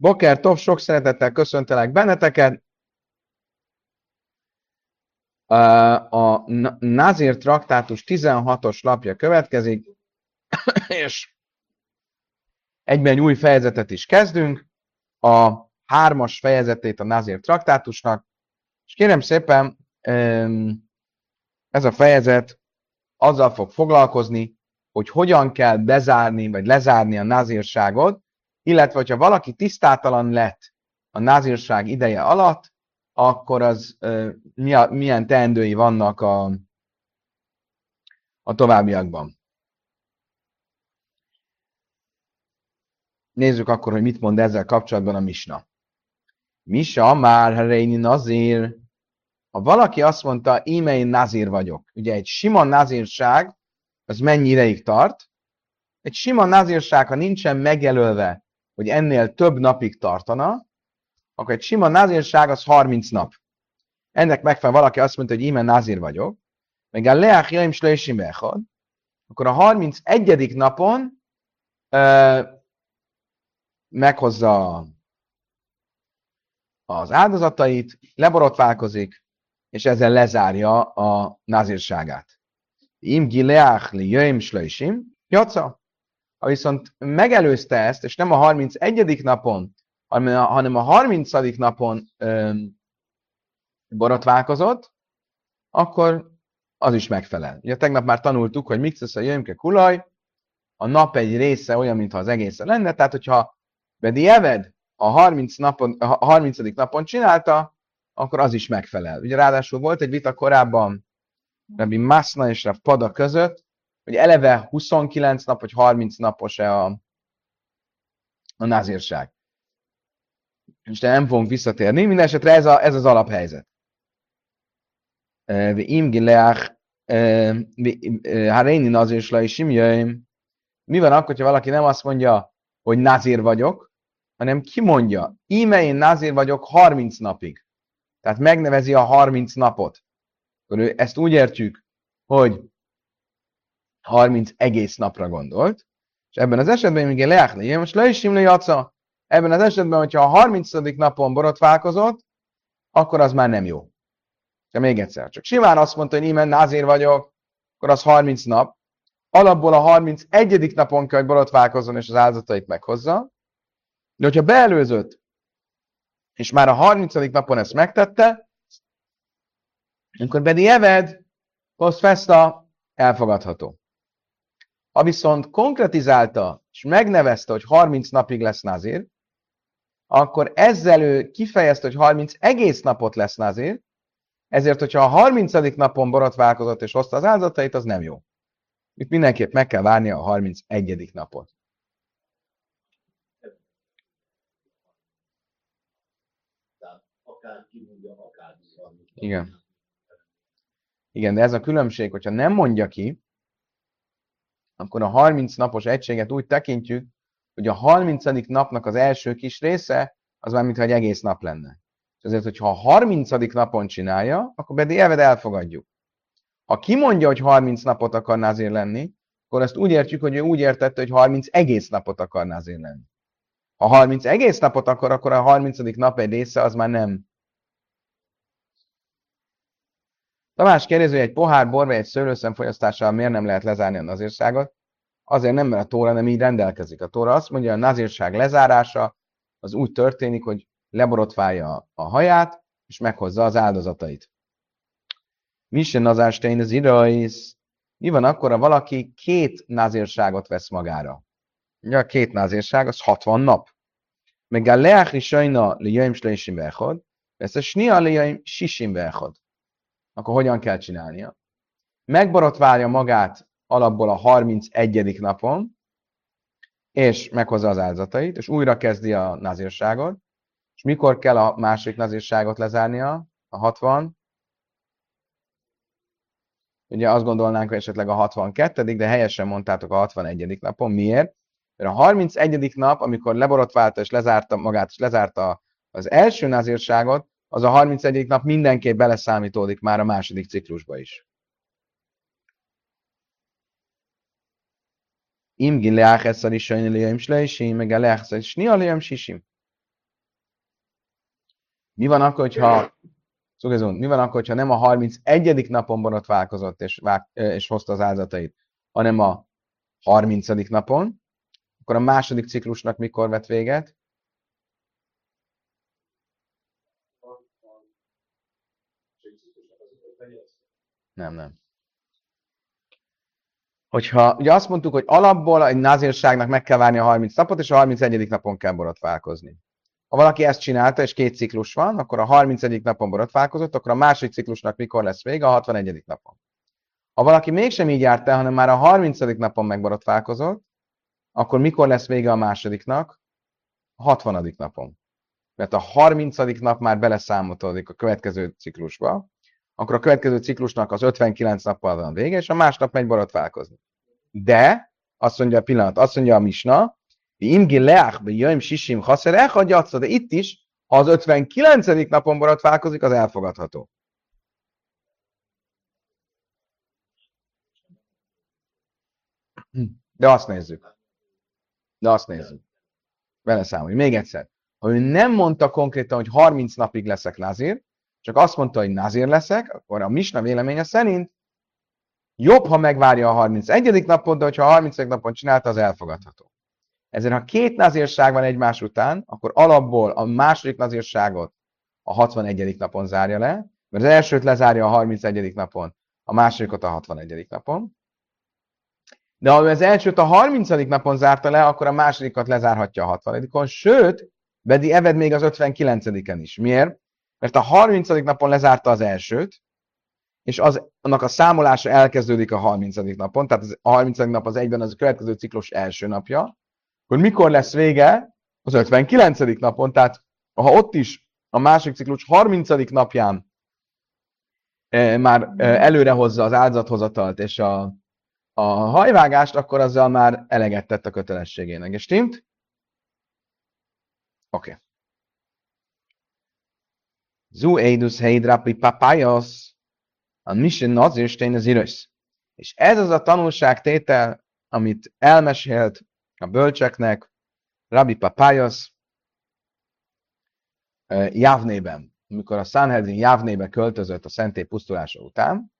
Boker Tov, sok szeretettel köszöntelek benneteket. A Nazir traktátus 16-os lapja következik, és egyben új fejezetet is kezdünk, a hármas fejezetét a Nazir traktátusnak, és kérem szépen, ez a fejezet azzal fog foglalkozni, hogy hogyan kell bezárni, vagy lezárni a nazírságot, illetve hogyha valaki tisztátalan lett a názírság ideje alatt, akkor az milyen teendői vannak a, a továbbiakban. Nézzük akkor, hogy mit mond ezzel kapcsolatban a Misna. Misa már Reini Nazir. Ha valaki azt mondta, íme én nazír vagyok. Ugye egy sima nazírság, az mennyi ideig tart? Egy sima nazírság, ha nincsen megjelölve hogy ennél több napig tartana, akkor egy sima názírság az 30 nap. Ennek megfelelően valaki azt mondta, hogy íme názír vagyok, meg a leach jaim slöjsim akkor a 31. napon ö, meghozza az áldozatait, leborotválkozik, és ezzel lezárja a názírságát. Im gileach li jöjjm slöjsim, jaca. Ha viszont megelőzte ezt, és nem a 31. napon, hanem a 30. napon öm, borotválkozott, akkor az is megfelel. Ugye tegnap már tanultuk, hogy mixus a jöjjmke kulaj, a nap egy része olyan, mintha az egész lenne, tehát hogyha Bedi Eved a 30, napon, a 30. napon csinálta, akkor az is megfelel. Ugye ráadásul volt egy vita korábban Rabbi Masna és Rav Pada között, hogy eleve 29 nap vagy 30 napos-e a, a názírság. És nem fogunk visszatérni, minden esetre ez, a, ez az alaphelyzet. Im gileach haréni nazírsla is Mi van akkor, ha valaki nem azt mondja, hogy nazír vagyok, hanem kimondja, íme én nazír vagyok 30 napig. Tehát megnevezi a 30 napot. Akkor ezt úgy értjük, hogy 30 egész napra gondolt, és ebben az esetben még leállni, most le is jaca, ebben az esetben, hogyha a 30. napon borotválkozott, akkor az már nem jó. De még egyszer, csak simán azt mondta, hogy imen názér vagyok, akkor az 30 nap, alapból a 31. napon kell, hogy borotválkozzon és az áldozatait meghozza, de hogyha beelőzött, és már a 30. napon ezt megtette, akkor Bedi Eved, post festa elfogadható. Ha viszont konkretizálta, és megnevezte, hogy 30 napig lesz nazir, akkor ezzel ő kifejezte, hogy 30 egész napot lesz nazir, ezért, hogyha a 30. napon borotválkozott és hozta az áldozatait, az nem jó. Itt mindenképp meg kell várnia a 31. napot. Igen. Igen, de ez a különbség, hogyha nem mondja ki, akkor a 30 napos egységet úgy tekintjük, hogy a 30. napnak az első kis része, az már mintha egy egész nap lenne. És azért, hogyha a 30. napon csinálja, akkor pedig elved elfogadjuk. Ha kimondja, hogy 30 napot akarná azért lenni, akkor azt úgy értjük, hogy ő úgy értette, hogy 30 egész napot akarná azért lenni. Ha 30 egész napot akar, akkor a 30. nap egy része az már nem. Tamás kérdező, hogy egy pohár bor vagy egy szőlőszem fogyasztással miért nem lehet lezárni a nazírságot? Azért nem, mert a Tóra nem így rendelkezik. A Tóra azt mondja, a nazírság lezárása az úgy történik, hogy leborotválja a haját, és meghozza az áldozatait. Mission nazárstein az irajsz. Mi van akkor, ha valaki két nazírságot vesz magára? Ugye a két nazírság az 60 nap. Meg a leach is sajna lijaim sleisim vechod, ezt a snia lijaim sisim vechod. Akkor hogyan kell csinálnia? Megborotválja magát alapból a 31. napon, és meghozza az áldozatait, és újra kezdi a nazírságot, és mikor kell a másik nazírságot lezárnia? A 60. Ugye azt gondolnánk, hogy esetleg a 62 de helyesen mondtátok a 61. napon. Miért? Mert a 31. nap, amikor leborotválta és lezárta magát, és lezárta az első nazírságot, az a 31. nap mindenképp beleszámítódik már a második ciklusba is. Im gileach eszar is sajni liaim slejsim, meg a leachszar is ni a liaim sisim. Mi van akkor, hogyha Szóval mi van akkor, hogyha nem a 31. napon borotválkozott és, és hozta az áldozatait, hanem a 30. napon, akkor a második ciklusnak mikor vett véget? Nem, nem. Hogyha ugye azt mondtuk, hogy alapból egy názírságnak meg kell várni a 30 napot, és a 31. napon kell borotválkozni. Ha valaki ezt csinálta, és két ciklus van, akkor a 31. napon borotválkozott, akkor a második ciklusnak mikor lesz vége? A 61. napon. Ha valaki mégsem így járt el, hanem már a 30. napon megborotválkozott, akkor mikor lesz vége a másodiknak? A 60. napon. Mert a 30. nap már beleszámolódik a következő ciklusba, akkor a következő ciklusnak az 59 nappal van vége, és a másnap megy borotválkozni. De, azt mondja a pillanat, azt mondja a Misna, Imgi leach be jöjjm sisim haszer echad de itt is, ha az 59. napon borotválkozik, az elfogadható. De azt nézzük. De azt nézzük. Vele számolj. Még egyszer. Ha ő nem mondta konkrétan, hogy 30 napig leszek nazír, csak azt mondta, hogy nazír leszek, akkor a Misna véleménye szerint jobb, ha megvárja a 31. napot, de hogyha a 30. napon csinálta, az elfogadható. Ezért, ha két nazírság van egymás után, akkor alapból a második nazírságot a 61. napon zárja le, mert az elsőt lezárja a 31. napon, a másodikat a 61. napon. De ha az elsőt a 30. napon zárta le, akkor a másodikat lezárhatja a 60. Sőt, Bedi Eved még az 59-en is. Miért? Mert a 30. napon lezárta az elsőt, és az, annak a számolása elkezdődik a 30. napon, tehát a 30. nap az egyben az a következő ciklus első napja, hogy mikor lesz vége az 59. napon, tehát ha ott is a másik ciklus 30. napján e, már e, előre hozza az áldozathozatalt és a, a hajvágást, akkor azzal már eleget tett a kötelességének. És stimmt? Oké. Okay. Zu eidus heidrapi papayos, a mission nazir stein az És ez az a tanulságtétel, amit elmesélt a bölcseknek, Rabbi Papályos Javnében, amikor a Sanhedrin Javnébe költözött a szentély pusztulása után,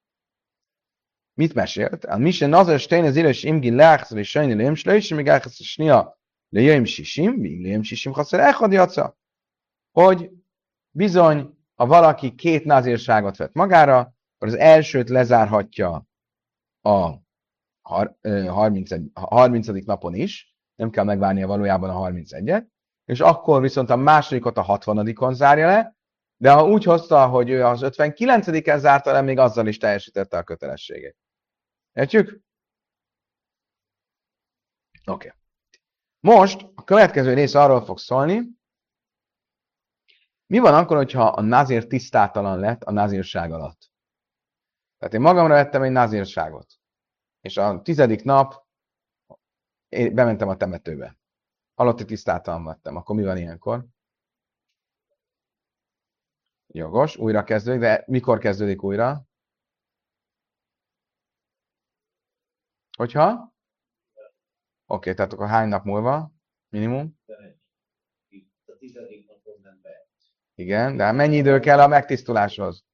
mit mesélt? A Mise Nazar Stein az éles imgi leachsz, és sajni lejem slöjsim, még elkezd snia lejem sisim, míg lejem sisim haszer hogy bizony, ha valaki két nazírságot vett magára, akkor az elsőt lezárhatja a 30. 30. napon is, nem kell megvárnia valójában a 31-et, és akkor viszont a másodikot a 60-on zárja le, de ha úgy hozta, hogy ő az 59-en zárta le, még azzal is teljesítette a kötelességét. Értjük? Oké. Okay. Most a következő rész arról fog szólni, mi van akkor, hogyha a nazír tisztátalan lett a nazírság alatt? Tehát én magamra vettem egy nazírságot, és a tizedik nap én bementem a temetőbe. Halotti tisztátalan vettem. Akkor mi van ilyenkor? Jogos, újra kezdődik, de mikor kezdődik újra? Hogyha? Oké, okay, tehát akkor hány nap múlva? Minimum? Igen, de mennyi idő kell a megtisztuláshoz?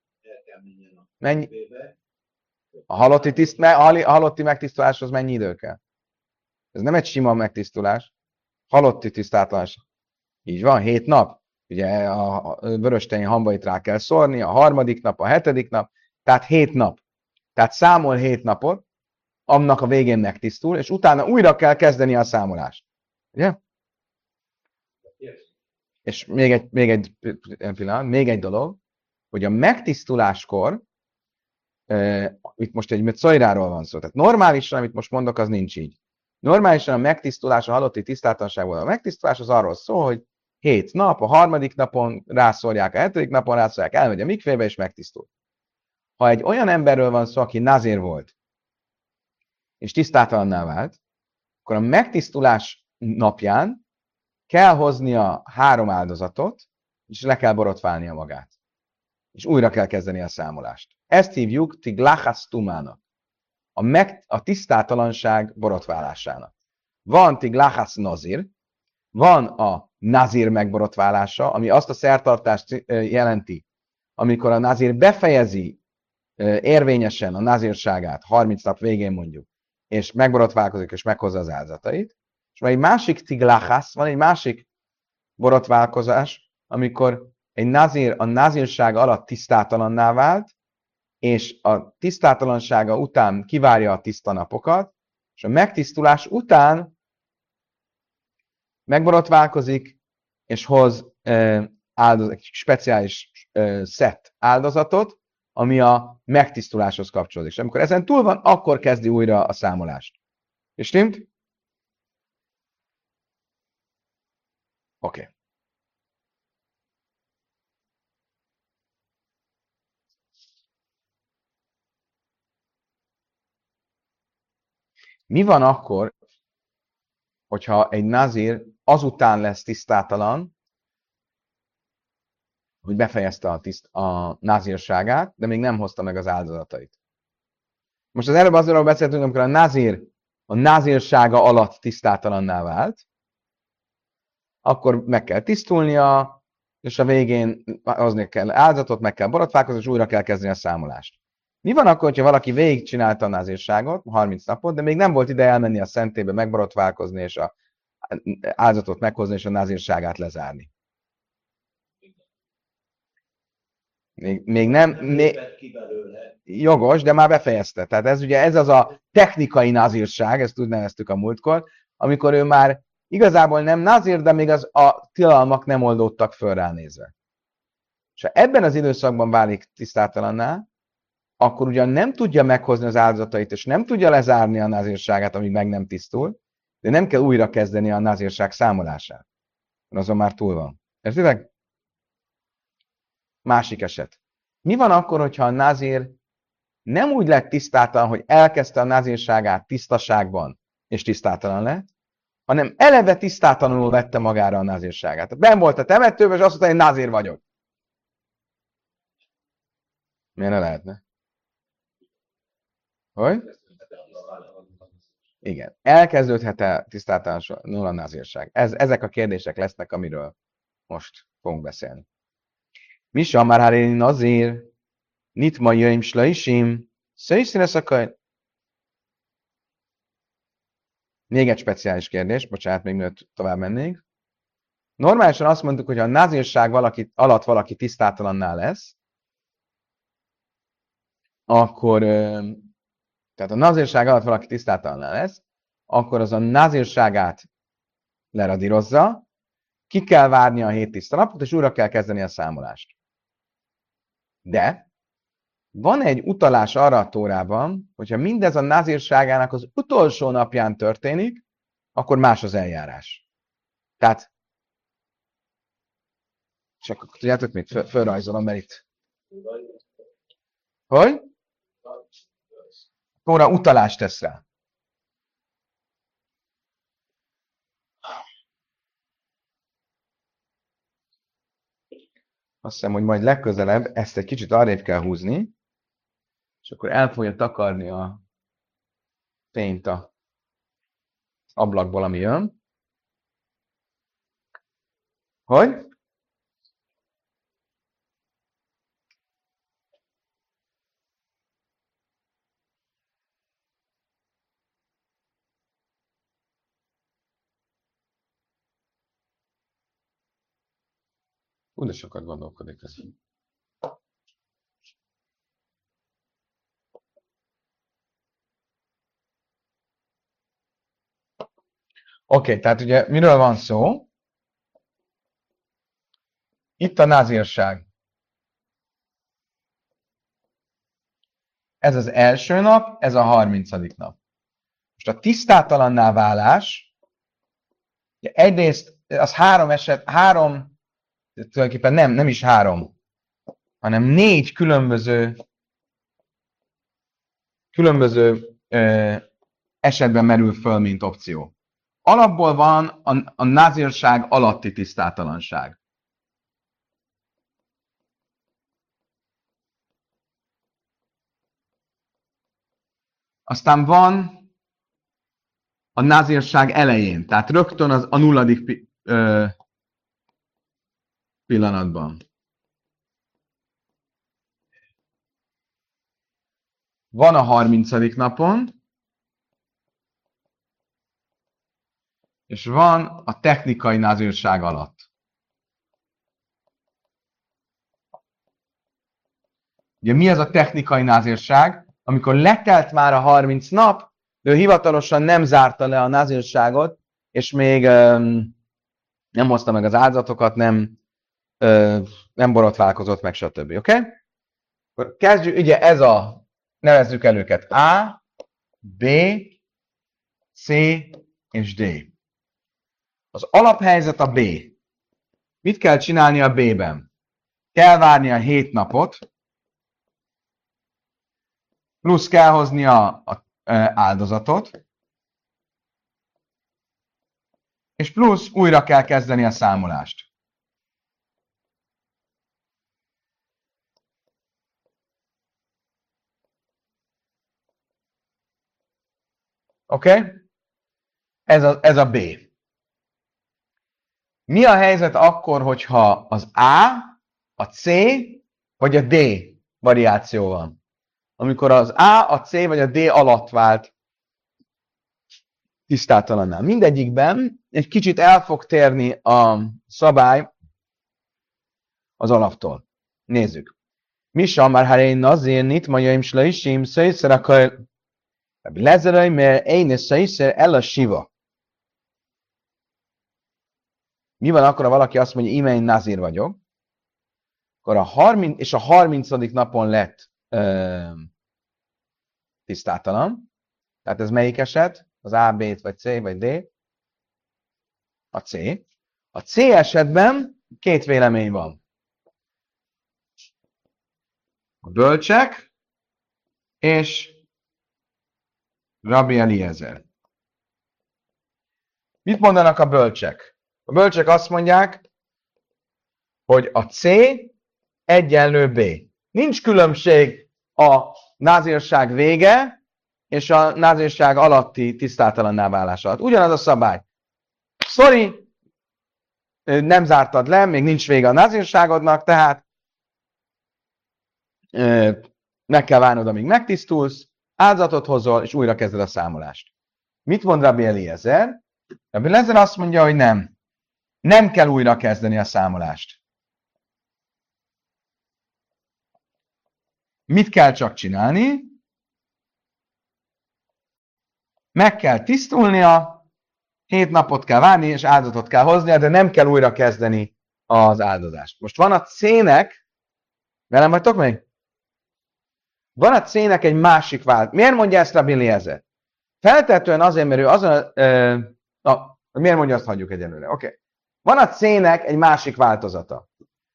Mennyi? A halotti, tiszt, a halotti megtisztuláshoz mennyi idő kell? Ez nem egy sima megtisztulás. Halotti tisztátlanság. Így van, hét nap. Ugye a vöröstényi hambait rá kell szórni, a harmadik nap, a hetedik nap, tehát hét nap. Tehát számol hét napot, annak a végén megtisztul, és utána újra kell kezdeni a számolást. Ugye? És még egy, még egy pillanat, még egy dolog, hogy a megtisztuláskor, uh, itt most egy szajráról van szó, tehát normálisan, amit most mondok, az nincs így. Normálisan a megtisztulás, a halotti tisztátalanságból a megtisztulás az arról szól, hogy hét nap, a harmadik napon rászólják, a hetedik napon rászólják, elmegy a mikvébe és megtisztul. Ha egy olyan emberről van szó, aki nazér volt, és tisztátalanná vált, akkor a megtisztulás napján kell hoznia három áldozatot, és le kell borotválnia magát. És újra kell kezdeni a számolást. Ezt hívjuk tiglachasztumának a, meg, a tisztátalanság borotválásának. Van tiglachas nazir, Van a nazír megborotválása, ami azt a szertartást jelenti, amikor a nazír befejezi érvényesen a nazírságát, 30 nap végén mondjuk, és megborotválkozik, és meghozza az áldozatait. És van egy másik tigláhász, van egy másik borotválkozás, amikor egy nazír a nazírság alatt tisztátalanná vált, és a tisztátalansága után kivárja a tiszta napokat, és a megtisztulás után megborotválkozik, és hoz áldozat, egy speciális szett áldozatot, ami a megtisztuláshoz kapcsolódik. És amikor ezen túl van, akkor kezdi újra a számolást. És stimmt? Oké. Mi van akkor, hogyha egy nazír azután lesz tisztátalan, hogy befejezte a, tiszt, a názírságát, de még nem hozta meg az áldozatait. Most az előbb azról beszéltünk, amikor a nazír a názírsága alatt tisztátalanná vált, akkor meg kell tisztulnia, és a végén hozni kell áldozatot, meg kell borotválkozni, és újra kell kezdeni a számolást. Mi van akkor, hogyha valaki végigcsinálta a názírságot, 30 napot, de még nem volt ide elmenni a szentébe, megborotválkozni, és a áldozatot meghozni, és a názírságát lezárni? Még, még nem... Még, jogos, de már befejezte. Tehát ez ugye ez az a technikai nazírság, ezt úgy neveztük a múltkor, amikor ő már igazából nem nazír, de még az a tilalmak nem oldódtak föl ránézve. És ha ebben az időszakban válik tisztátalanná, akkor ugyan nem tudja meghozni az áldozatait, és nem tudja lezárni a nazírságát, amíg meg nem tisztul, de nem kell újra kezdeni a nazírság számolását. Azon már túl van. Értitek? Másik eset. Mi van akkor, hogyha a nazír nem úgy lett tisztátalan, hogy elkezdte a nazírságát tisztaságban, és tisztátalan lett, hanem eleve tisztátalanul vette magára a nazírságát. Ben volt a temetőben, és azt mondta, hogy nazír vagyok. Miért ne lehetne? Hogy? Igen. Elkezdődhet-e tisztátalanul a nazírság? Ez, ezek a kérdések lesznek, amiről most fogunk beszélni. Misa már haréni nazír, nitma jöjjm slaisim, szöjszíne szakaj. Még egy speciális kérdés, bocsánat, még mielőtt tovább mennénk. Normálisan azt mondtuk, hogy a nazírság valaki, alatt valaki tisztátalanná lesz, akkor, tehát a nazírság alatt valaki tisztátalanná lesz, akkor az a nazírságát leradírozza, ki kell várni a hét tiszta napot, és újra kell kezdeni a számolást. De van egy utalás arra a tórában, hogyha mindez a nazírságának az utolsó napján történik, akkor más az eljárás. Tehát, csak tudjátok mit, föl, fölrajzolom, mert itt. Hogy? Tóra utalást tesz rá. Azt hiszem, hogy majd legközelebb ezt egy kicsit arrébb kell húzni, és akkor el fogja takarni a fényt a ablakból, ami jön. Hogy? Úgy sokat gondolkodik ez. Oké, tehát ugye miről van szó? Itt a názírság. Ez az első nap, ez a harmincadik nap. Most a tisztátalanná válás, ugye egyrészt az három eset, három tulajdonképpen nem, nem is három, hanem négy különböző különböző ö, esetben merül föl, mint opció. Alapból van a, a názírság alatti tisztátalanság. Aztán van a názírság elején, tehát rögtön az, a nulladik ö, pillanatban. Van a 30. napon, és van a technikai názírság alatt. Ugye mi ez a technikai názírság? Amikor letelt már a 30 nap, de ő hivatalosan nem zárta le a názírságot, és még um, nem hozta meg az áldozatokat, nem, nem borotválkozott meg, stb. Oké? Okay? Akkor kezdjük, ugye ez a, nevezzük el őket A, B, C és D. Az alaphelyzet a B. Mit kell csinálni a B-ben? Kell várni a 7 napot, plusz kell hozni a, a, áldozatot, és plusz újra kell kezdeni a számolást. Oké? Okay? Ez, a, ez a B. Mi a helyzet akkor, hogyha az A, a C vagy a D variáció van? Amikor az A, a C vagy a D alatt vált tisztátalannál. Mindegyikben egy kicsit el fog térni a szabály az alaptól. Nézzük. Misa már hát én azért nit majaim slaisim szöjszer akar lezeraj, mert én szöjszer el a siva. Mi van akkor, ha valaki azt mondja, ime én nazír vagyok, akkor a 30, és a 30. napon lett ö, tisztátalan. Tehát ez melyik eset? Az A, B, vagy C, vagy D? A C. A C esetben két vélemény van. A bölcsek és Rabbi Eliezer. Mit mondanak a bölcsek? A bölcsek azt mondják, hogy a C egyenlő B. Nincs különbség a názírság vége és a názírság alatti tisztátalanná válás. Ugyanaz a szabály. Sorry, nem zártad le, még nincs vége a názírságodnak, tehát meg kell várnod, amíg megtisztulsz, áldozatot hozol, és újra kezded a számolást. Mit mond Rabbi Eliezer? Rabbi Eliezer azt mondja, hogy nem. Nem kell újra kezdeni a számolást. Mit kell csak csinálni? Meg kell tisztulnia, hét napot kell várni, és áldozatot kell hoznia, de nem kell újra kezdeni az áldozást. Most van a C-nek, velem vagytok még? Van a C-nek egy másik vált. Miért mondja ezt a Eliezer? Feltetően azért, mert ő azon, ö, na, miért mondja azt, hagyjuk egyelőre. Oké. Okay. Van a C-nek egy másik változata.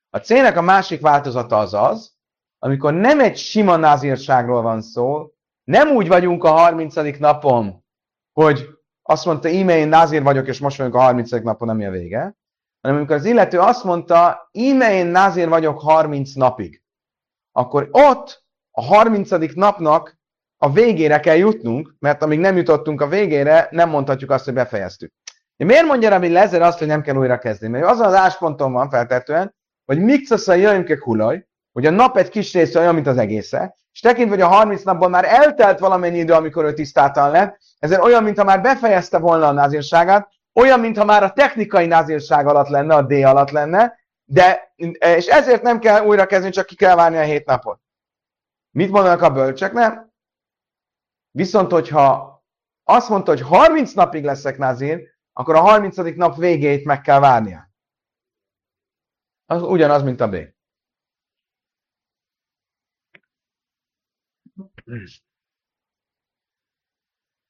A C-nek a másik változata az az, amikor nem egy sima názírságról van szó, nem úgy vagyunk a 30. napon, hogy azt mondta, íme én názír vagyok, és most vagyunk a 30. napon, ami a vége, hanem amikor az illető azt mondta, íme én názír vagyok 30 napig, akkor ott a 30. napnak a végére kell jutnunk, mert amíg nem jutottunk a végére, nem mondhatjuk azt, hogy befejeztük. De miért mondja Rabbi Lezer azt, hogy nem kell újra kezdeni? Mert azon az ásponton van feltetően, hogy mixasza jöjjönke kulaj, hogy a nap egy kis része olyan, mint az egésze, és tekintve, hogy a 30 napban már eltelt valamennyi idő, amikor ő tisztátalan lett, ezért olyan, mintha már befejezte volna a názírságát, olyan, mintha már a technikai názírság alatt lenne, a D alatt lenne, de, és ezért nem kell újra kezdeni, csak ki kell várni a hét napot. Mit mondanak a bölcsek? Nem. Viszont, hogyha azt mondta, hogy 30 napig leszek nazír, akkor a 30. nap végét meg kell várnia. Az ugyanaz, mint a B.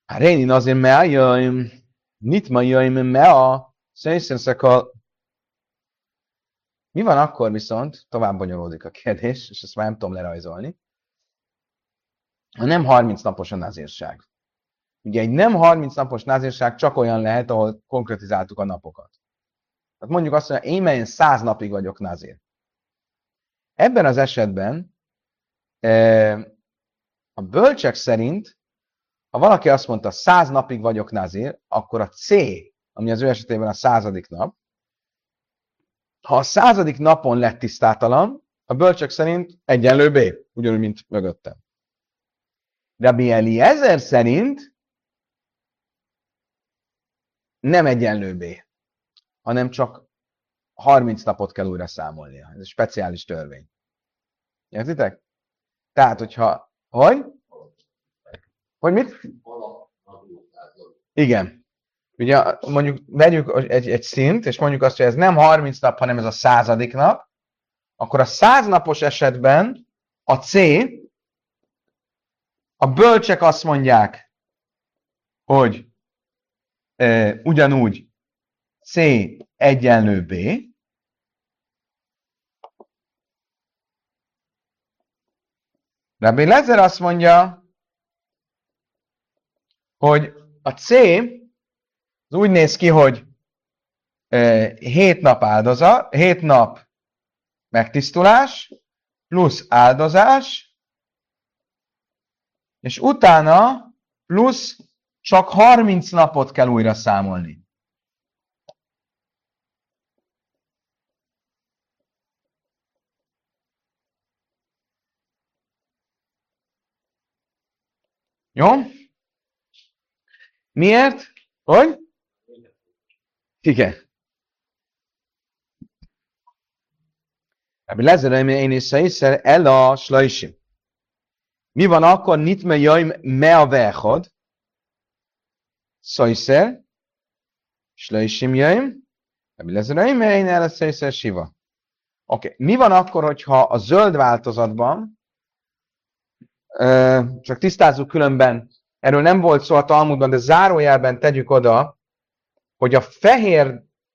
Hát én azért meljaim, nit jaim mea, szénszenszekkal. Mi van akkor viszont, tovább bonyolódik a kérdés, és ezt már nem tudom lerajzolni, ha nem 30 napos a nazírság. Ugye egy nem 30 napos názírság csak olyan lehet, ahol konkretizáltuk a napokat. Tehát mondjuk azt mondja, én melyen 100 napig vagyok názír. Ebben az esetben e, a bölcsek szerint, ha valaki azt mondta, 100 napig vagyok názír, akkor a C, ami az ő esetében a századik nap, Ha a századik napon lett tisztátalan, a bölcsök szerint egyenlő B, ugyanúgy, mint mögöttem. Rabbi Eliezer szerint nem egyenlő B, hanem csak 30 napot kell újra számolnia. Ez egy speciális törvény. Értitek? Tehát, hogyha... Hogy? Hogy mit? Igen. Ugye mondjuk vegyük egy, egy szint, és mondjuk azt, hogy ez nem 30 nap, hanem ez a századik nap, akkor a száznapos esetben a C, a bölcsek azt mondják, hogy ugyanúgy C egyenlő B, Rabbi Lezer azt mondja, hogy a C az úgy néz ki, hogy e, 7 nap áldozat, 7 nap megtisztulás, plusz áldozás, és utána plusz csak 30 napot kell újra számolni. Jó? Miért? Hogy? Igen. Rabbi Lezer, én is szétszer el a slajsim. Mi van akkor, nit me jaim me a vechod? Rabbi Lezer, én el a szétszer siva. Oké, okay. mi van akkor, hogyha a zöld változatban, csak tisztázzuk különben, erről nem volt szó a Talmudban, de zárójelben tegyük oda, hogy a fehér,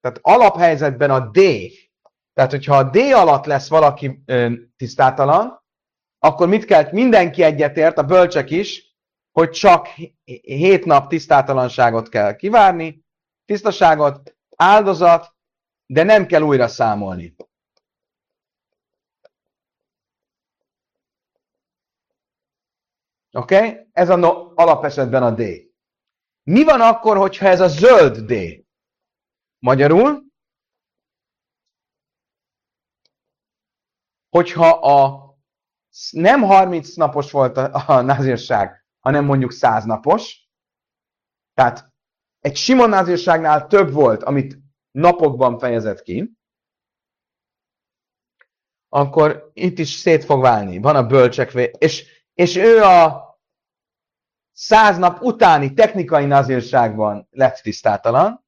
tehát alaphelyzetben a D, tehát, hogyha a D alatt lesz valaki tisztátalan, akkor mit kell? Mindenki egyetért, a bölcsek is, hogy csak hét nap tisztátalanságot kell kivárni, tisztaságot, áldozat, de nem kell újra számolni. Oké? Okay? Ez a no, alapesetben a D. Mi van akkor, hogyha ez a zöld D? Magyarul, hogyha a nem 30 napos volt a, a nazírság, hanem mondjuk 100 napos, tehát egy sima nazírságnál több volt, amit napokban fejezett ki, akkor itt is szét fog válni. Van a bölcsekvé, és, és ő a száz nap utáni technikai nazírságban lett tisztátalan,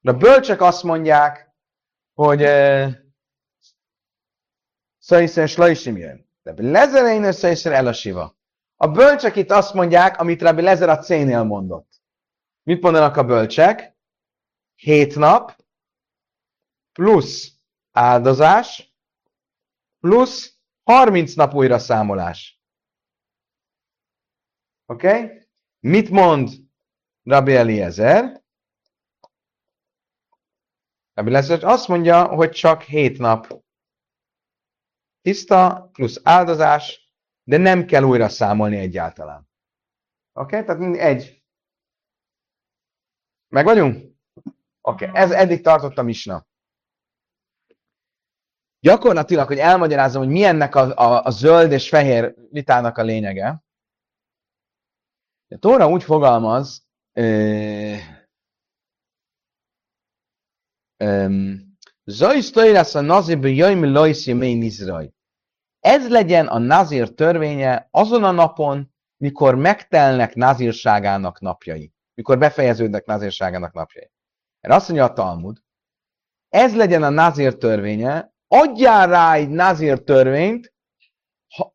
de a bölcsek azt mondják, hogy Szajszer Slajsim jön. Rabbi Lezer Einer Szajszer Elasiva. A bölcsek itt azt mondják, amit Rabbi Lezer a C-nél mondott. Mit mondanak a bölcsek? Hét nap, plusz áldozás, plusz 30 nap újra számolás. Oké? Okay? Mit mond Rabbi Eliezer? Rabbi Eliezer azt mondja, hogy csak hét nap tiszta plusz áldozás, de nem kell újra számolni egyáltalán. Oké? Okay? Tehát egy. Meg vagyunk? Oké, okay. ez eddig tartott a misna. Gyakorlatilag, hogy elmagyarázom, hogy milyennek a, a, a zöld és fehér vitának a lényege, a Tóra úgy fogalmaz, Zajsztojrász a nazirbe jöjjmi lojszi mény Izrael. Ez legyen a nazír törvénye azon a napon, mikor megtelnek nazírságának napjai. Mikor befejeződnek nazírságának napjai. Erre azt mondja a Talmud, ez legyen a nazír törvénye, adjál rá egy nazír törvényt,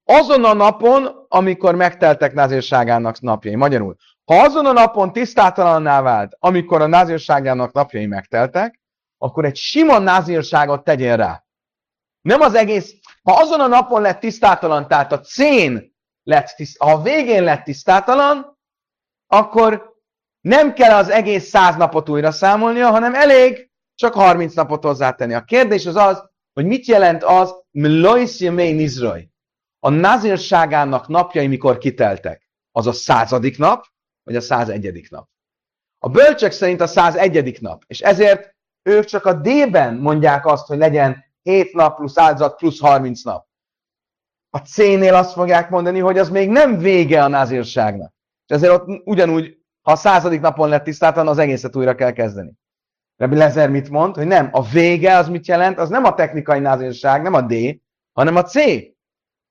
azon a napon, amikor megteltek názírságának napjai. Magyarul, ha azon a napon tisztátalanná vált, amikor a názírságának napjai megteltek, akkor egy sima názírságot tegyél rá. Nem az egész, ha azon a napon lett tisztátalan, tehát a cén lett tisztátalan, ha a végén lett tisztátalan, akkor nem kell az egész száz napot újra számolnia, hanem elég csak 30 napot hozzátenni. A kérdés az az, hogy mit jelent az, Mlois Yemei Nizroj a nazírságának napjai mikor kiteltek? Az a századik nap, vagy a százegyedik nap? A bölcsek szerint a százegyedik nap, és ezért ők csak a D-ben mondják azt, hogy legyen 7 nap plusz áldozat plusz 30 nap. A C-nél azt fogják mondani, hogy az még nem vége a názírságnak. És ezért ott ugyanúgy, ha a századik napon lett tisztátlan, az egészet újra kell kezdeni. Rabbi Lezer mit mond? Hogy nem, a vége az mit jelent? Az nem a technikai názírság, nem a D, hanem a C.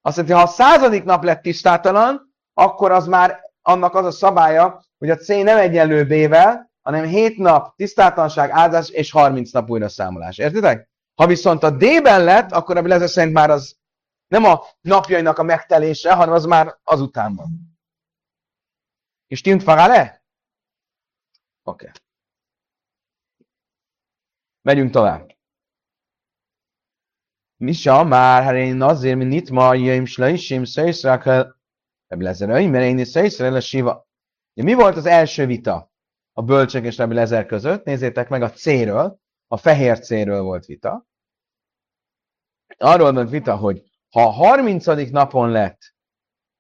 Azt mondja, ha a századik nap lett tisztátalan, akkor az már annak az a szabálya, hogy a C nem egyenlő B-vel, hanem 7 nap tisztátalanság, áldás és 30 nap újra számolás. Értitek? Ha viszont a D-ben lett, akkor a Lezer szerint már az nem a napjainak a megtelése, hanem az már azután van. És stimmt le? Oké. Okay. Megyünk tovább. Misa már, hát én azért, mint itt ma, jöjjön slajsim, szajszrakel, Rebbi Lezer, mert én is szajszrakel a siva. Mi volt az első vita a bölcsök és Lezer között? Nézzétek meg a C-ről, a fehér C-ről volt vita. Arról volt vita, hogy ha a 30. napon lett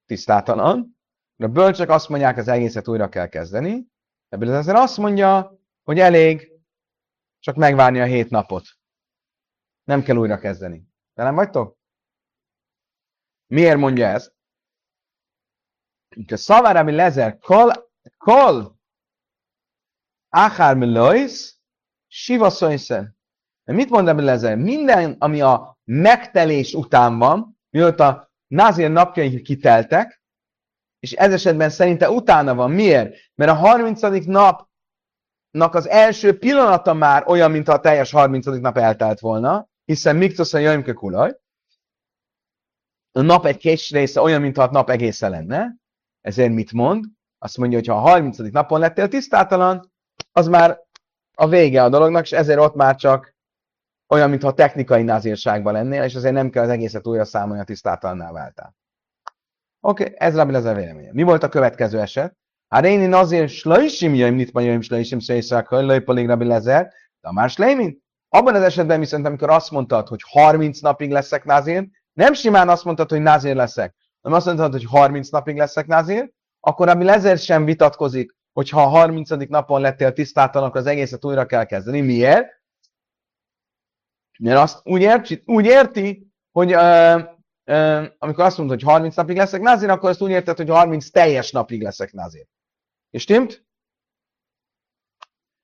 tisztátalan, a bölcsök azt mondják, az egészet újra kell kezdeni, Rebbi Lezer azt mondja, hogy elég csak megvárni a hét napot. Nem kell újra kezdeni. De nem vagytok? Miért mondja ezt? A szavára, ami lezer, kol, kol, áhár lois, siva szojszen. Mit mond ami lezer? Minden, ami a megtelés után van, mióta a názér napjai kiteltek, és ez esetben szerinte utána van. Miért? Mert a 30. napnak az első pillanata már olyan, mintha a teljes 30. nap eltelt volna, hiszen Miktosz a Jöjmke Kulaj, a nap egy kés része olyan, mintha a nap egészen lenne, ezért mit mond? Azt mondja, hogy ha a 30. napon lettél tisztátalan, az már a vége a dolognak, és ezért ott már csak olyan, mintha technikai názírságban lennél, és azért nem kell az egészet újra számolni, a tisztátalanná váltál. Oké, okay, ez Rabbi Lezer véleménye. Mi volt a következő eset? Hát én én azért slajsim jöjjön, mit jöjjön, slajsim széjszak, hogy lőjpolig Rabbi Lezer, de a más lémin. Abban az esetben viszont, amikor azt mondtad, hogy 30 napig leszek názér, nem simán azt mondtad, hogy názér leszek, hanem azt mondtad, hogy 30 napig leszek názér, akkor ami lezer sem vitatkozik, hogy ha a 30. napon lettél tisztátalan, akkor az egészet újra kell kezdeni. Miért? Mert azt úgy érti, úgy érti hogy ö, ö, amikor azt mondod, hogy 30 napig leszek názér, akkor azt úgy érted, hogy 30 teljes napig leszek názér. És stimmt?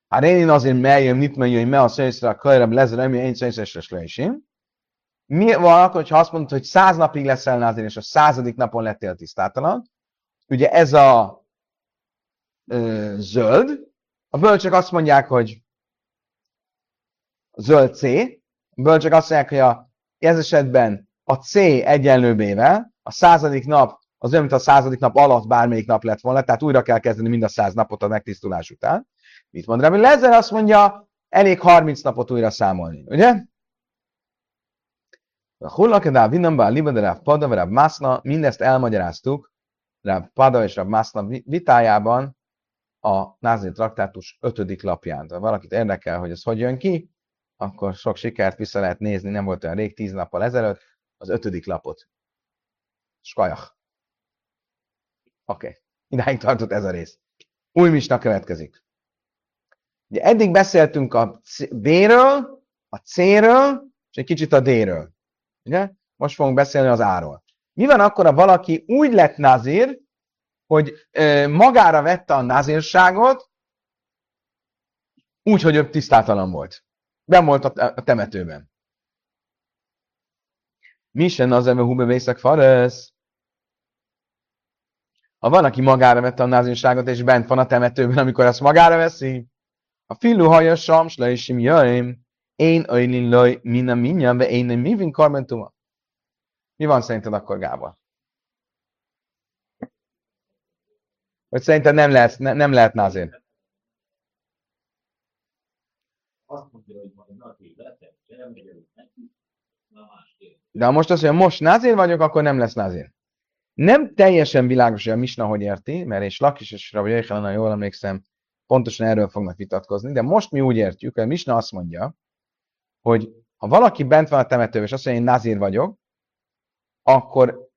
Hát én azért meljem, mit mondja, hogy me a szészre a kajrab lezer, ami én szészesres leisim. Mi van akkor, hogyha azt mondod, hogy száz napig leszel názér, és a századik napon lettél tisztátalan? Ugye ez a ö, zöld. A bölcsök azt mondják, hogy zöld C. A bölcsök azt mondják, hogy a, ez esetben a C egyenlő B-vel, a századik nap az olyan, mint a századik nap alatt bármelyik nap lett volna, tehát újra kell kezdeni mind a száz napot a megtisztulás után. Mit mond Rabbi Lezer? Azt mondja, elég 30 napot újra számolni, ugye? A hullakedá vinnamba a liba de Rav Pada, Rav Maszna, mindezt elmagyaráztuk Rav Pada és Rav Maszna vitájában a Názé traktátus ötödik lapján. Ha valakit érdekel, hogy ez hogy jön ki, akkor sok sikert vissza lehet nézni, nem volt olyan rég, tíz nappal ezelőtt, az ötödik lapot. Skajach. Oké, okay. idáig tartott ez a rész. Új misna következik. Ugye eddig beszéltünk a B-ről, a C-ről, és egy kicsit a D-ről. Ugye? Most fogunk beszélni az A-ról. Mi van akkor, ha valaki úgy lett nazír, hogy magára vette a nazírságot, úgy, hogy ő tisztátalan volt. Ben volt a, temetőben. Mi sem az ember húbe vészek faresz? Ha van, aki magára vette a názírságot, és bent van a temetőben, amikor ezt magára veszi, a filu haja sam, slaisim jaim, én öjlin loj, mina minyan, be én nem mivin karmentuma. Mi van szerinted akkor, Gábor? Vagy szerinted nem lehet, ne, nem lehet názér? De ha most azt mondja, most názér vagyok, akkor nem lesz názér. Nem teljesen világos, hogy a Misna hogy érti, mert és Lakis és Rabbi Jöjjel, jól emlékszem, pontosan erről fognak vitatkozni, de most mi úgy értjük, hogy Misna azt mondja, hogy ha valaki bent van a temetőben, és azt mondja, én nazír vagyok, akkor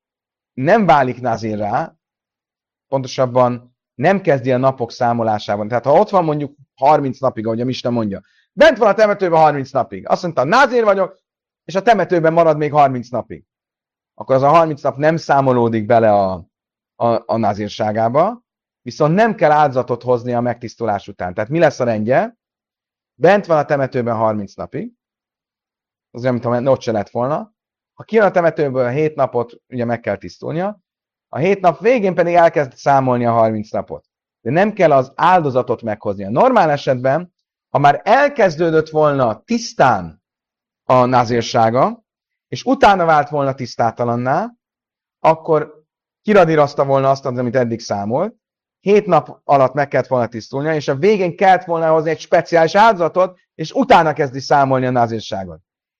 nem válik rá, pontosabban nem kezdi a napok számolásában. Tehát ha ott van mondjuk 30 napig, ahogy a Misna mondja, Bent van a temetőben 30 napig. Azt mondta, názér vagyok, és a temetőben marad még 30 napig. Akkor az a 30 nap nem számolódik bele a, a, a názírságába, viszont nem kell áldozatot hozni a megtisztulás után. Tehát mi lesz a rendje? Bent van a temetőben 30 napig, az olyan, mintha ott se lett volna. Ha kijön a temetőből a 7 napot, ugye meg kell tisztulnia, a 7 nap végén pedig elkezd számolni a 30 napot. De nem kell az áldozatot meghozni. A normál esetben, ha már elkezdődött volna tisztán a nazírsága, és utána vált volna tisztátalanná, akkor kiradírozta volna azt, amit eddig számolt, hét nap alatt meg kellett volna tisztulnia, és a végén kellett volna hozni egy speciális áldozatot, és utána kezdi számolni a nazírságot.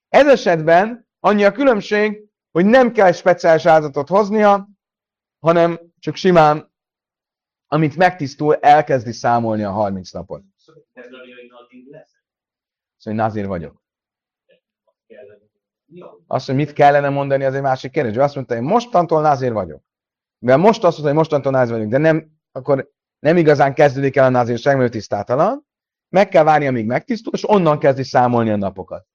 Ez esetben annyi a különbség, hogy nem kell speciális áldozatot hoznia, hanem csak simán, amit megtisztul, elkezdi számolni a 30 napot. Szóval nazír vagyok. Azt, hogy mit kellene mondani, az egy másik kérdés. Azt mondta, hogy mostantól nazír vagyok. Mivel most azt mondta, hogy mostantól nazír vagyok, de nem akkor nem igazán kezdődik el a názírság, mert tisztátalan. Meg kell várni, amíg megtisztul, és onnan kezdi számolni a napokat.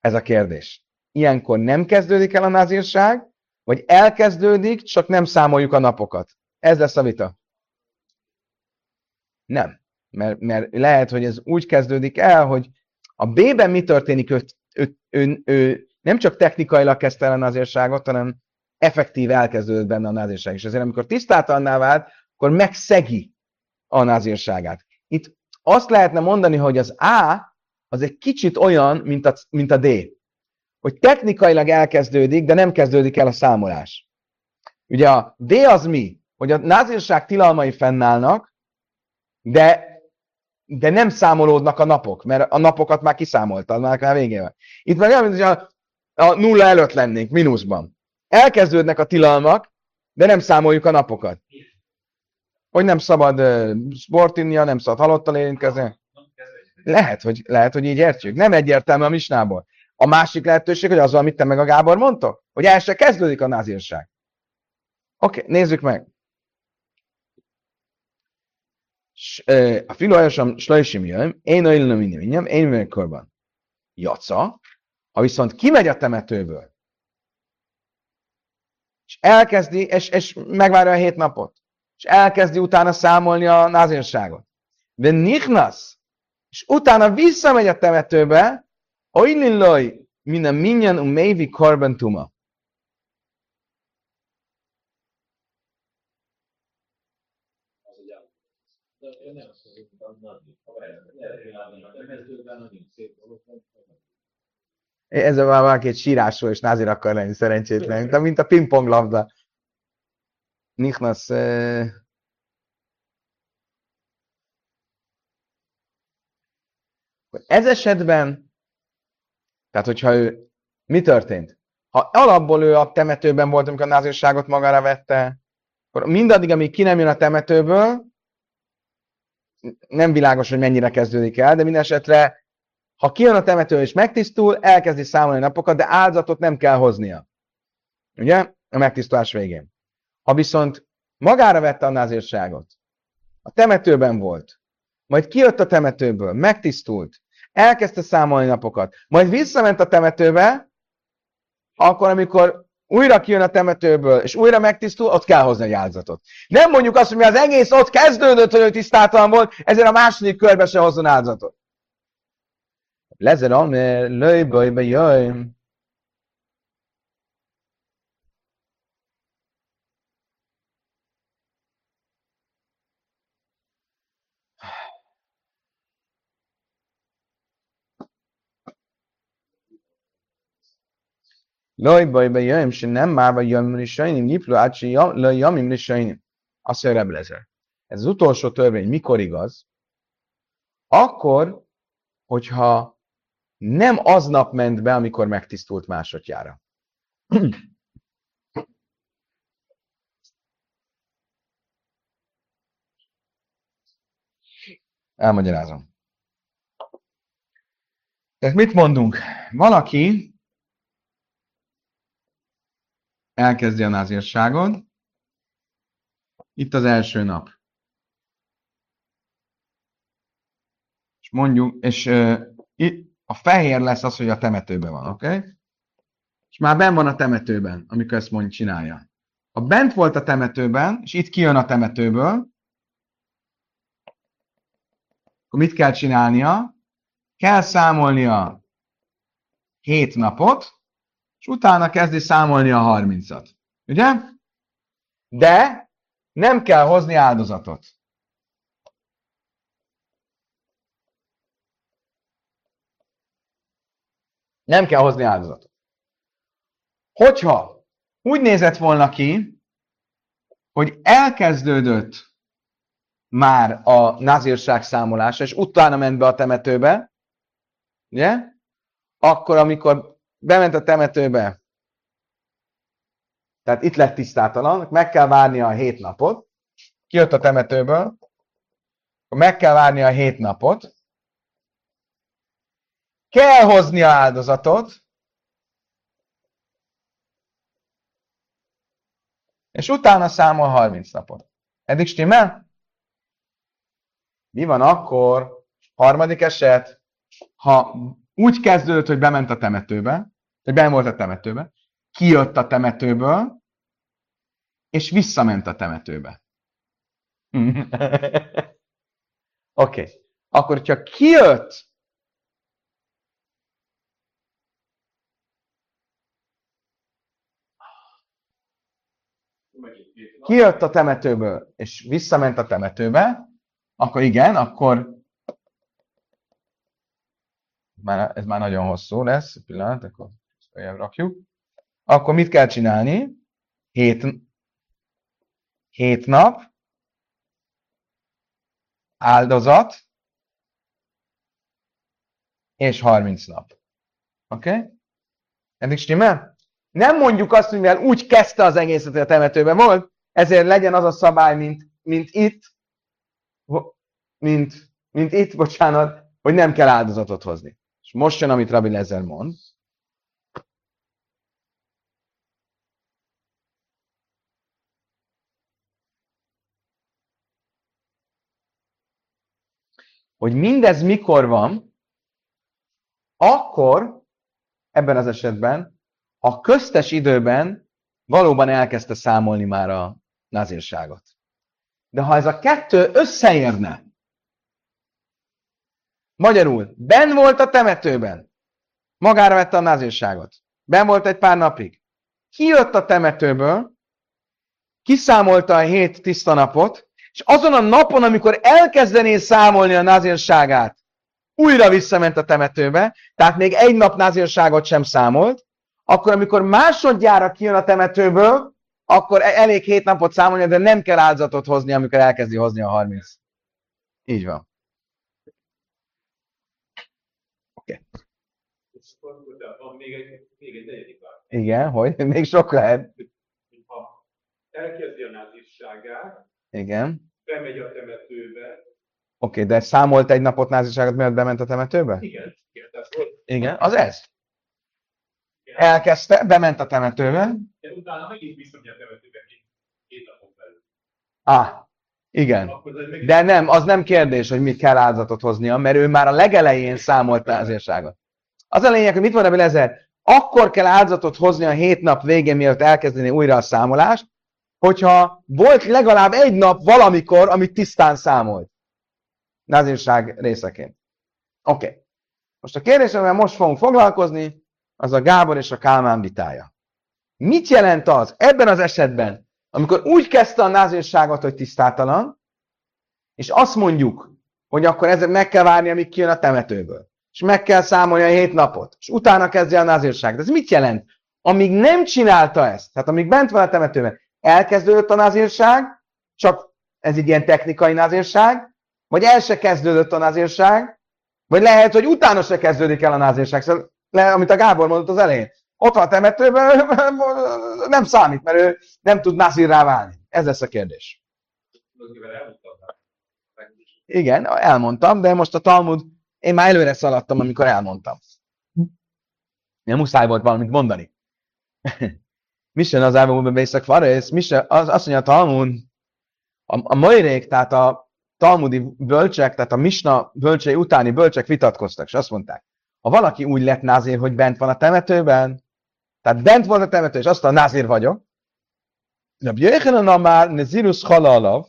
Ez a kérdés. Ilyenkor nem kezdődik el a názírság, vagy elkezdődik, csak nem számoljuk a napokat. Ez lesz a vita. Nem. Mert, mert lehet, hogy ez úgy kezdődik el, hogy a B-ben mi történik, ő, ő, ő, ő nem csak technikailag kezdte el a názírságot, hanem effektív elkezdődött benne a názírság. És ezért, amikor tisztátalanná vált, akkor megszegi a názírságát. Itt azt lehetne mondani, hogy az A az egy kicsit olyan, mint a, mint a D. Hogy technikailag elkezdődik, de nem kezdődik el a számolás. Ugye a D az mi? Hogy a názírság tilalmai fennállnak, de, de nem számolódnak a napok, mert a napokat már kiszámoltad, már, már végén van. Itt meg olyan, hogy a, a nulla előtt lennénk, mínuszban elkezdődnek a tilalmak, de nem számoljuk a napokat. Hogy nem szabad uh, sportinnia, nem szabad halottal érintkezni. Lehet hogy, lehet, hogy így értjük. Nem egyértelmű a misnából. A másik lehetőség, hogy az, amit te meg a Gábor mondtok, hogy el se kezdődik a názírság. Oké, okay, nézzük meg. A filójásom slajsim jön, én olyan minden én vagyok korban. Jaca, ha viszont kimegy a temetőből, és elkezdi, és, és megvárja a hét napot, és elkezdi utána számolni a názírságot. De nichnasz, és utána visszamegy a temetőbe, oililloj, minden minyan um mévi korban tuma. Ez a valaki egy sírásról és názir akar lenni szerencsétlen, de mint a pingpong labda. Nichnas. Ez esetben, tehát hogyha ő, mi történt? Ha alapból ő a temetőben volt, amikor a názírságot magára vette, akkor mindaddig, amíg ki nem jön a temetőből, nem világos, hogy mennyire kezdődik el, de minden esetre ha kijön a temető és megtisztul, elkezdi számolni napokat, de áldozatot nem kell hoznia. Ugye? A megtisztulás végén. Ha viszont magára vette a názírságot, a temetőben volt, majd kijött a temetőből, megtisztult, elkezdte számolni napokat, majd visszament a temetőbe, akkor, amikor újra kijön a temetőből, és újra megtisztul, ott kell hozni egy áldozatot. Nem mondjuk azt, hogy az egész ott kezdődött, hogy ő tisztátalan volt, ezért a második körbe se hozzon áldozatot. Lezer Omer, löj baj bejöjj. Loj baj bejöjj, se nem már vagy jöjjön risajnim, nyipló át se jöjjön risajnim. Azt mondja Reblezer. Ez az utolsó törvény mikor igaz? Akkor, hogyha nem aznap ment be, amikor megtisztult másodjára. Elmagyarázom. Tehát mit mondunk? Valaki elkezdi a názírságot, itt az első nap. mondjuk, és itt a fehér lesz az, hogy a temetőben van, oké? Okay? És már ben van a temetőben, amikor ezt mond csinálja. Ha bent volt a temetőben, és itt kijön a temetőből, akkor mit kell csinálnia? Kell számolnia 7 napot, és utána kezdi számolni a 30-at. Ugye? De nem kell hozni áldozatot. Nem kell hozni áldozatot. Hogyha úgy nézett volna ki, hogy elkezdődött már a nazírság számolása, és utána ment be a temetőbe, ugye? Akkor, amikor bement a temetőbe, tehát itt lett tisztátalan, meg kell várni a hét napot, kijött a temetőből, meg kell várni a hét napot, kell hozni a áldozatot, és utána számol 30 napot. Eddig stimmel? Mi van akkor? Harmadik eset, ha úgy kezdődött, hogy bement a temetőbe, hogy ben volt a temetőbe, kijött a temetőből, és visszament a temetőbe. Oké. okay. Akkor, hogyha kijött, kijött a temetőből, és visszament a temetőbe, akkor igen, akkor már, ez már nagyon hosszú lesz, pillanat, akkor ezt rakjuk. Akkor mit kell csinálni? Hét, hét nap, áldozat, és 30 nap. Oké? Okay? Eddig stimmel? Nem mondjuk azt, hogy mivel úgy kezdte az egészet, hogy a temetőben volt, ezért legyen az a szabály, mint, mint itt, mint, mint itt, bocsánat, hogy nem kell áldozatot hozni. És most jön, amit Rabbi Lezer mond. Hogy mindez mikor van, akkor ebben az esetben a köztes időben valóban elkezdte számolni már a nazírságot. De ha ez a kettő összeérne, magyarul, ben volt a temetőben, magára vette a nazírságot, ben volt egy pár napig, kijött a temetőből, kiszámolta a hét tiszta napot, és azon a napon, amikor elkezdené számolni a nazírságát, újra visszament a temetőbe, tehát még egy nap nazírságot sem számolt, akkor amikor másodjára kijön a temetőből, akkor e- elég hét napot számolni, de nem kell áldozatot hozni, amikor elkezdi hozni a 30. Így van. Oké. Okay. Igen, hogy? Még sok lehet. Ha elkezdi a názisságát, Igen. bemegy a temetőbe. Oké, okay, de számolt egy napot náziságot, mielőtt bement a temetőbe? Igen. Igen, igen az ez. Elkezdte, bement a temetőbe. De utána megint visszamegy a temetőbe két napon belül. Ah, igen. De nem, az nem kérdés, hogy mit kell áldozatot hoznia, mert ő már a legelején számolt názírságot. Az a lényeg, hogy mit mondja Lezer? Akkor kell áldozatot hozni a hét nap végén, mielőtt elkezdeni újra a számolást, hogyha volt legalább egy nap valamikor, amit tisztán számolt. Názírság részeként. Oké. Okay. Most a kérdés, amivel most fogunk foglalkozni, az a Gábor és a Kálmán vitája. Mit jelent az ebben az esetben, amikor úgy kezdte a názírságot, hogy tisztátalan, és azt mondjuk, hogy akkor ezzel meg kell várni, amíg kijön a temetőből. És meg kell számolni a hét napot. És utána kezdje a názírságot. Ez mit jelent? Amíg nem csinálta ezt, tehát amíg bent van a temetőben, elkezdődött a názírság, csak ez egy ilyen technikai názírság, vagy el se kezdődött a názírság, vagy lehet, hogy utána se kezdődik el a názírság. Szóval amit a Gábor mondott az elején. Ott van a temetőben, nem számít, mert ő nem tud nazirrá válni. Ez lesz a kérdés. Igen, elmondtam, de most a Talmud, én már előre szaladtam, amikor elmondtam. Nem muszáj volt valamit mondani. Mise az Ávamúban Bészek Farész, Mise, az, azt mondja a Talmud, a, a majrék, tehát a talmudi bölcsek, tehát a misna bölcsei utáni bölcsek vitatkoztak, és azt mondták, ha valaki úgy lett názér, hogy bent van a temetőben, tehát bent volt a temető, és azt a názér vagyok, de a már nezirus halalav,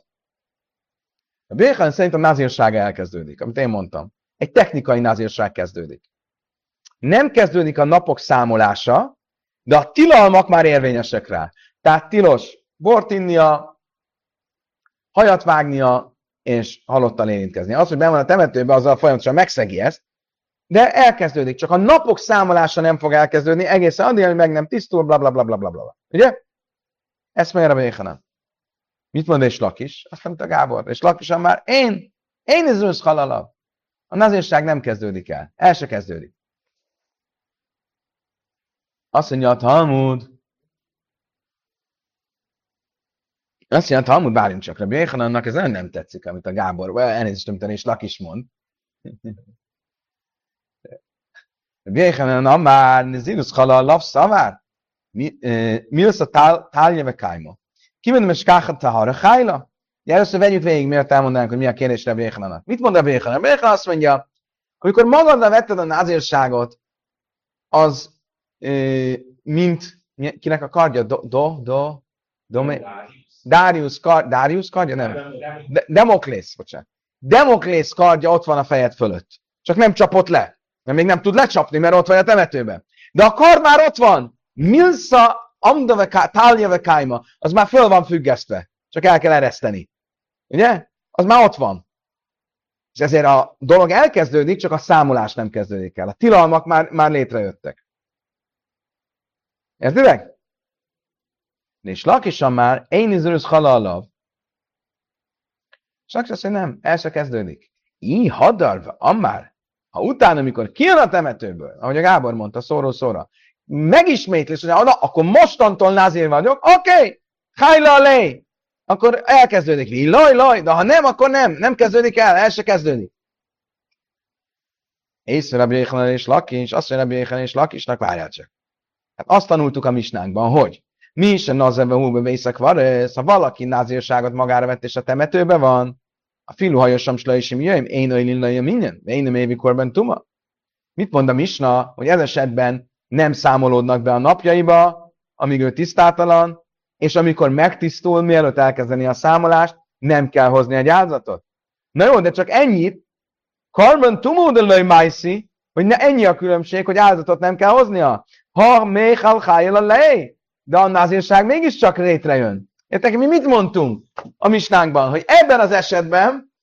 a Béhan szerint a názírsága elkezdődik, amit én mondtam. Egy technikai názírság kezdődik. Nem kezdődik a napok számolása, de a tilalmak már érvényesek rá. Tehát tilos bort innia, hajat vágnia, és halottan érintkezni. Az, hogy ben van a temetőbe, azzal folyamatosan megszegi ezt, de elkezdődik. Csak a napok számolása nem fog elkezdődni, egészen addig, hogy meg nem tisztul, bla bla bla bla bla bla. Ugye? Ezt mondja a Béhanan. Mit mond és Lakis? Azt mondta Gábor. És Lakisan már én, én ez rossz halalav. A nazírság nem kezdődik el. El se kezdődik. Azt mondja a Talmud, azt mondja a Talmud, bárjunk csak Rabbi Éhanannak, ez nagyon nem tetszik, amit a Gábor, elnézést, amit és Lakis mond. Rabbi Éhanan, már Nizirus halalav szavár, mi lesz a tálnyeve kájma? Kimondom, és káchat tahara hájla? Először vegyük végig, miért elmondanánk, hogy mi a kérdés Rabbi Éhanának. Mit mond Rabbi Éhanan? Rabbi Éhanan azt mondja, amikor magadra vetted a názírságot, az mint kinek a kardja? Do, do, do, do Darius, kard, Darius kardja? Nem. De, Demoklész, bocsánat. Demoklész kardja ott van a fejed fölött. Csak nem csapott le. Mert még nem tud lecsapni, mert ott vagy a temetőben. De a kard már ott van. Milsa amdave táljave kájma, az már föl van függesztve. Csak el kell ereszteni. Ugye? Az már ott van. És ezért a dolog elkezdődik, csak a számolás nem kezdődik el. A tilalmak már, már létrejöttek. Értitek? És lakisan már, én izörös halalav. Csak azt mondja, nem, el se kezdődik. Így hadarva, ammár, ha utána, amikor kijön a temetőből, ahogy a Gábor mondta, szóró szóra, megismétlés, hogy na, akkor mostantól názér vagyok, oké, okay, hajla akkor elkezdődik. Laj, laj, de ha nem, akkor nem, nem kezdődik el, el se kezdődik. Észre Rabbi Jéhanan és Lakis, azt mondja Rabbi Jéhanan és Lakisnak, várjál csak. Hát azt tanultuk a misnánkban, hogy mi is a nazeve húbe vészek van, ha valaki názírságot magára vett és a temetőbe van, a filuhajosom slaisim jöjjön, én olyan minden, én nem évi korban tuma. Mit mond a misna, hogy ez esetben nem számolódnak be a napjaiba, amíg ő tisztátalan, és amikor megtisztul, mielőtt elkezdeni a számolást, nem kell hozni egy áldozatot. Na jó, de csak ennyit, Karman tumódelői májszi, hogy ne ennyi a különbség, hogy áldozatot nem kell hoznia. Ha még a lej, de a názírság mégiscsak létrejön. Értek, mi mit mondtunk a misnánkban? Hogy ebben az esetben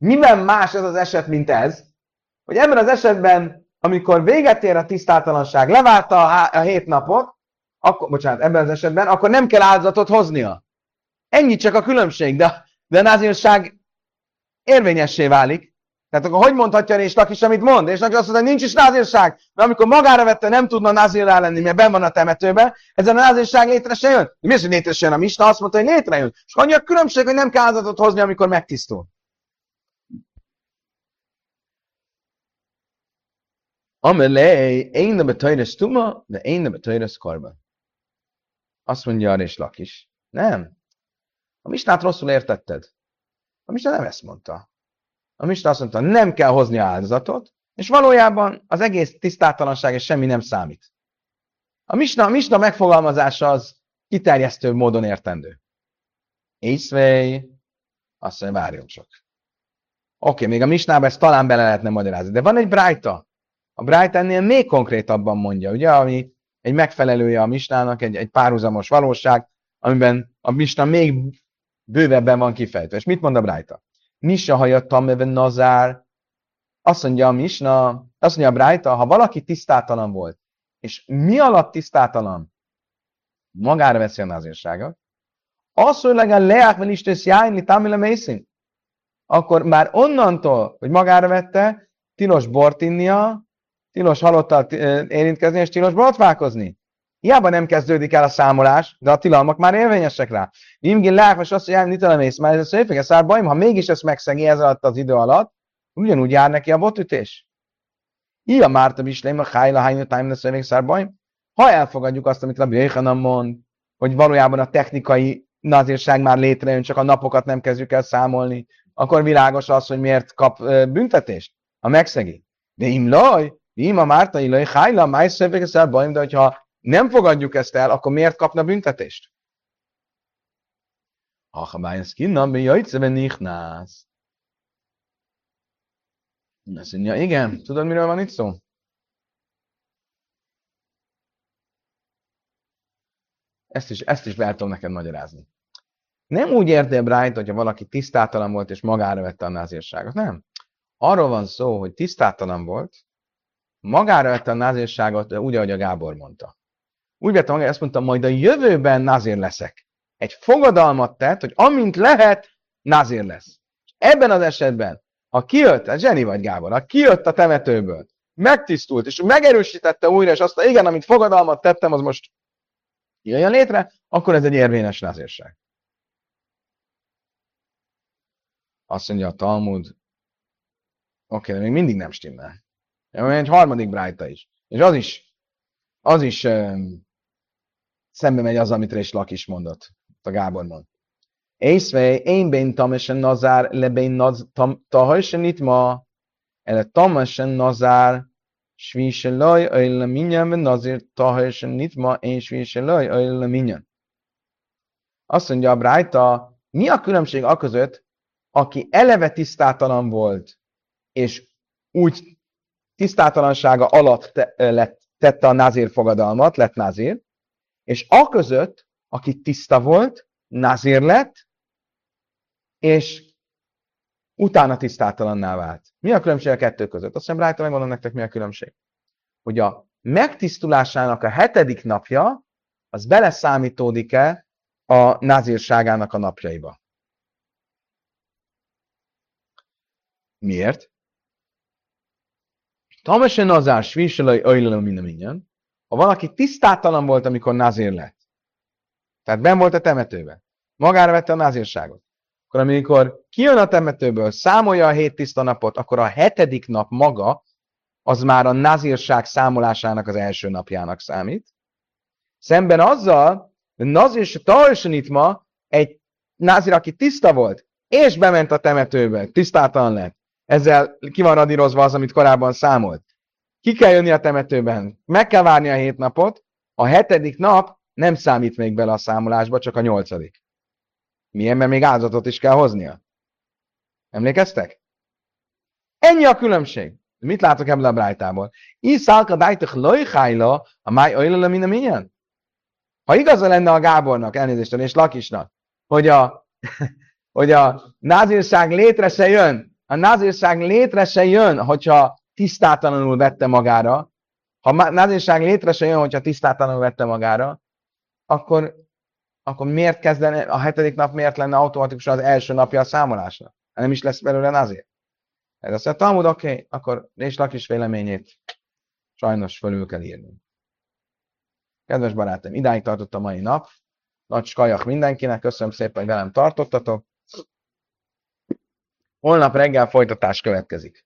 miben más ez az eset, mint ez? Hogy ebben az esetben, amikor véget ér a tisztátalanság, levárta a, a hét napot, akkor, bocsánat, ebben az esetben, akkor nem kell áldozatot hoznia. Ennyi csak a különbség, de, de a názírság érvényessé válik. Tehát akkor hogy mondhatja és is, amit mond? És neki azt mondja, hogy nincs is názírság. Mert amikor magára vette, nem tudna názírá lenni, mert ben van a temetőben, ezen a názírság létre se jön. De mi az, hogy létre se jön? A Misna azt mondta, hogy létrejön. És annyi a különbség, hogy nem kell áldozatot hozni, amikor megtisztul. Amelé, én nem betöjresz tuma, de én nem betöjresz karba. Azt mondja és is. Nem. A misnát rosszul értetted. A misna nem ezt mondta. A Mista azt mondta, nem kell hozni áldozatot, és valójában az egész tisztátalanság és semmi nem számít. A Misna, a Misna megfogalmazása az kiterjesztő módon értendő. Észvej, azt mondja, várjon csak. Oké, még a Misnába ezt talán bele lehetne magyarázni, de van egy Brájta. A Brájta ennél még konkrétabban mondja, ugye, ami egy megfelelője a Misnának, egy, egy párhuzamos valóság, amiben a Misna még bővebben van kifejtve. És mit mond a Brájta? Misa hajattam even nazár. Azt mondja a Misna, azt mondja a Brájta, ha valaki tisztátalan volt, és mi alatt tisztátalan? Magára veszi a nazírságot. Az, hogy legalább leák is tesz jájni, tamile. Akkor már onnantól, hogy magára vette, tilos bort innia, tilos halottal érintkezni, és tilos borotválkozni. Hiába nem kezdődik el a számolás, de a tilalmak már érvényesek rá. Vimgin lákos azt, hogy elnitelemész, mert ez a szépfége szárbaim, ha mégis ezt megszegi ez alatt az idő alatt, ugyanúgy jár neki a botütés. Ilyen Márta Bislém, a Hájla Hájna Time szöveg szárbaim. Ha elfogadjuk azt, amit Rabbi Yechanan mond, hogy valójában a technikai nazírság már létrejön, csak a napokat nem kezdjük el számolni, akkor világos az, hogy miért kap büntetést, ha megszegi. De imlaj, ima márta ilaj, hájla, máj szövegeszel bajom, de hogyha nem fogadjuk ezt el, akkor miért kapna büntetést? Ha bájn szkinna, be jajtsze nichnász. Azt mondja, igen, tudod, miről van itt szó? Ezt is, ezt is be tudom neked magyarázni. Nem úgy érte Bright, hogyha valaki tisztátalan volt és magára vette a názírságot. Nem. Arról van szó, hogy tisztátalan volt, magára vette a názírságot, úgy, ahogy a Gábor mondta. Úgy vette magára, ezt mondta, majd a jövőben názír leszek. Egy fogadalmat tett, hogy amint lehet, názír lesz. Ebben az esetben, ha kijött, ez zseni vagy Gábor, ha kijött a temetőből, megtisztult, és megerősítette újra, és azt mondta, igen, amit fogadalmat tettem, az most jöjjön létre, akkor ez egy érvényes názírság. Azt mondja a Talmud, oké, okay, de még mindig nem stimmel. Egy harmadik brájta is. És az is, az is um, szembe megy az, amit Rés Lak is mondott, a Gábor mond. Észve, én bén tamesen nazár, lebén tahajsen itt ma, ele tamesen nazár, svíse laj, öjle minyan, nazir tahajsen itt ma, én svíse laj, öjle minyan. Azt mondja a Brájta, mi a különbség a között, aki eleve tisztátalan volt, és úgy tisztátalansága alatt te, lett, tette a názír fogadalmat, lett názír, és a között, aki tiszta volt, názír lett, és utána tisztátalanná vált. Mi a különbség a kettő között? Azt hiszem rájta megmondom nektek, mi a különbség. Hogy a megtisztulásának a hetedik napja, az beleszámítódik-e a názírságának a napjaiba. Miért? Tamesen nazár svíselai öjlelő minden Ha valaki tisztátalan volt, amikor nazír lett, tehát ben volt a temetőben, magára vette a nazírságot, akkor amikor kijön a temetőből, számolja a hét tiszta napot, akkor a hetedik nap maga, az már a nazírság számolásának az első napjának számít. Szemben azzal, hogy nazír ma, egy nazír, aki tiszta volt, és bement a temetőbe, tisztátalan lett, ezzel ki van radírozva az, amit korábban számolt. Ki kell jönni a temetőben, meg kell várni a hét napot, a hetedik nap nem számít még bele a számolásba, csak a nyolcadik. Milyen, mert még áldozatot is kell hoznia. Emlékeztek? Ennyi a különbség. Mit látok ebből a brájtából? Iszálka dájtök lojhájla, a máj öjlele minden? Ha igaza lenne a Gábornak, elnézést, és Lakisnak, hogy a, hogy a názírság létre se jön, a názírság létre se jön, hogyha tisztátalanul vette magára. Ha názírság létre se jön, hogyha tisztátalanul vette magára, akkor, akkor miért kezdene, a hetedik nap miért lenne automatikusan az első napja a számolásnak? Nem is lesz belőle názír. Ez azt mondja, Talmud, oké, okay, akkor és Lakis véleményét sajnos fölül kell írni. Kedves barátaim, idáig tartott a mai nap. Nagy skajak mindenkinek, köszönöm szépen, hogy velem tartottatok. Holnap reggel folytatás következik.